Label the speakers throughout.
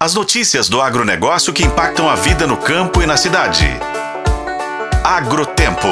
Speaker 1: As notícias do agronegócio que impactam a vida no campo e na cidade. Agrotempo.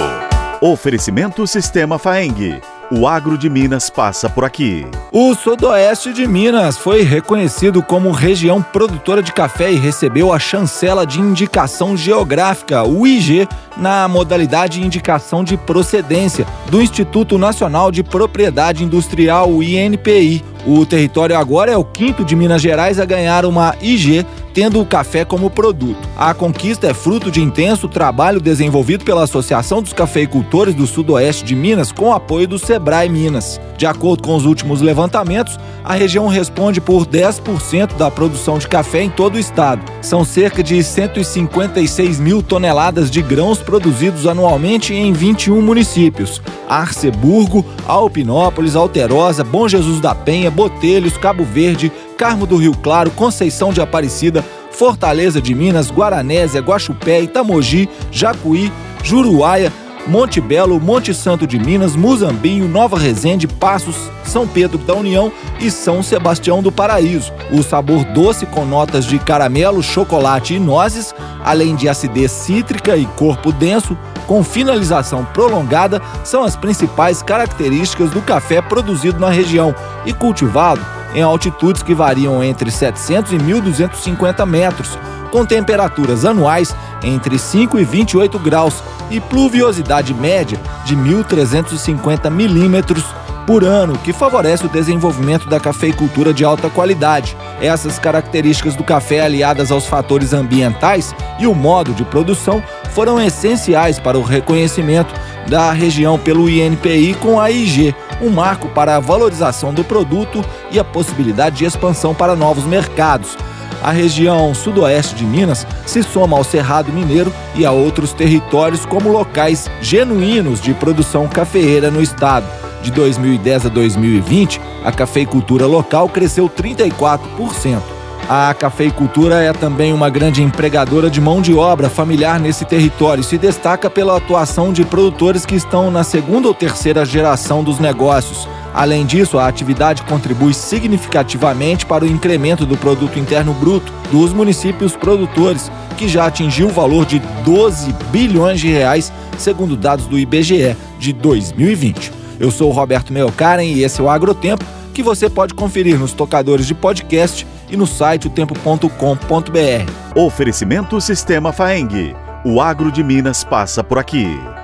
Speaker 2: Oferecimento Sistema Faeng. O agro de Minas passa por aqui.
Speaker 3: O Sudoeste de Minas foi reconhecido como região produtora de café e recebeu a chancela de indicação geográfica, o IG, na modalidade Indicação de Procedência, do Instituto Nacional de Propriedade Industrial, o INPI. O território agora é o quinto de Minas Gerais a ganhar uma IG, tendo o café como produto. A conquista é fruto de intenso trabalho desenvolvido pela Associação dos Cafeicultores do Sudoeste de Minas com apoio do Sebrae Minas. De acordo com os últimos levantamentos, a região responde por 10% da produção de café em todo o estado. São cerca de 156 mil toneladas de grãos produzidos anualmente em 21 municípios: Arceburgo, Alpinópolis, Alterosa, Bom Jesus da Penha, Botelhos, Cabo Verde, Carmo do Rio Claro, Conceição de Aparecida, Fortaleza de Minas, Guaranésia, Guaxupé, Itamogi, Jacuí, Juruáia, Monte Belo, Monte Santo de Minas, Muzambinho, Nova Resende, Passos, São Pedro da União e São Sebastião do Paraíso. O sabor doce com notas de caramelo, chocolate e nozes, além de acidez cítrica e corpo denso, com finalização prolongada, são as principais características do café produzido na região e cultivado em altitudes que variam entre 700 e 1.250 metros, com temperaturas anuais entre 5 e 28 graus e pluviosidade média de 1.350 milímetros por ano, que favorece o desenvolvimento da cafeicultura de alta qualidade. Essas características do café, aliadas aos fatores ambientais e o modo de produção, foram essenciais para o reconhecimento da região pelo INPI com a IG, um marco para a valorização do produto e a possibilidade de expansão para novos mercados. A região sudoeste de Minas se soma ao Cerrado Mineiro e a outros territórios como locais genuínos de produção cafeeira no estado. De 2010 a 2020, a cafeicultura local cresceu 34%. A cafeicultura é também uma grande empregadora de mão de obra familiar nesse território e se destaca pela atuação de produtores que estão na segunda ou terceira geração dos negócios. Além disso, a atividade contribui significativamente para o incremento do produto interno bruto dos municípios produtores, que já atingiu o valor de 12 bilhões de reais, segundo dados do IBGE de 2020. Eu sou o Roberto Meocaren e esse é o Agrotempo, que você pode conferir nos tocadores de podcast e no site otempo.com.br.
Speaker 2: Oferecimento Sistema Faeng. O agro de Minas passa por aqui.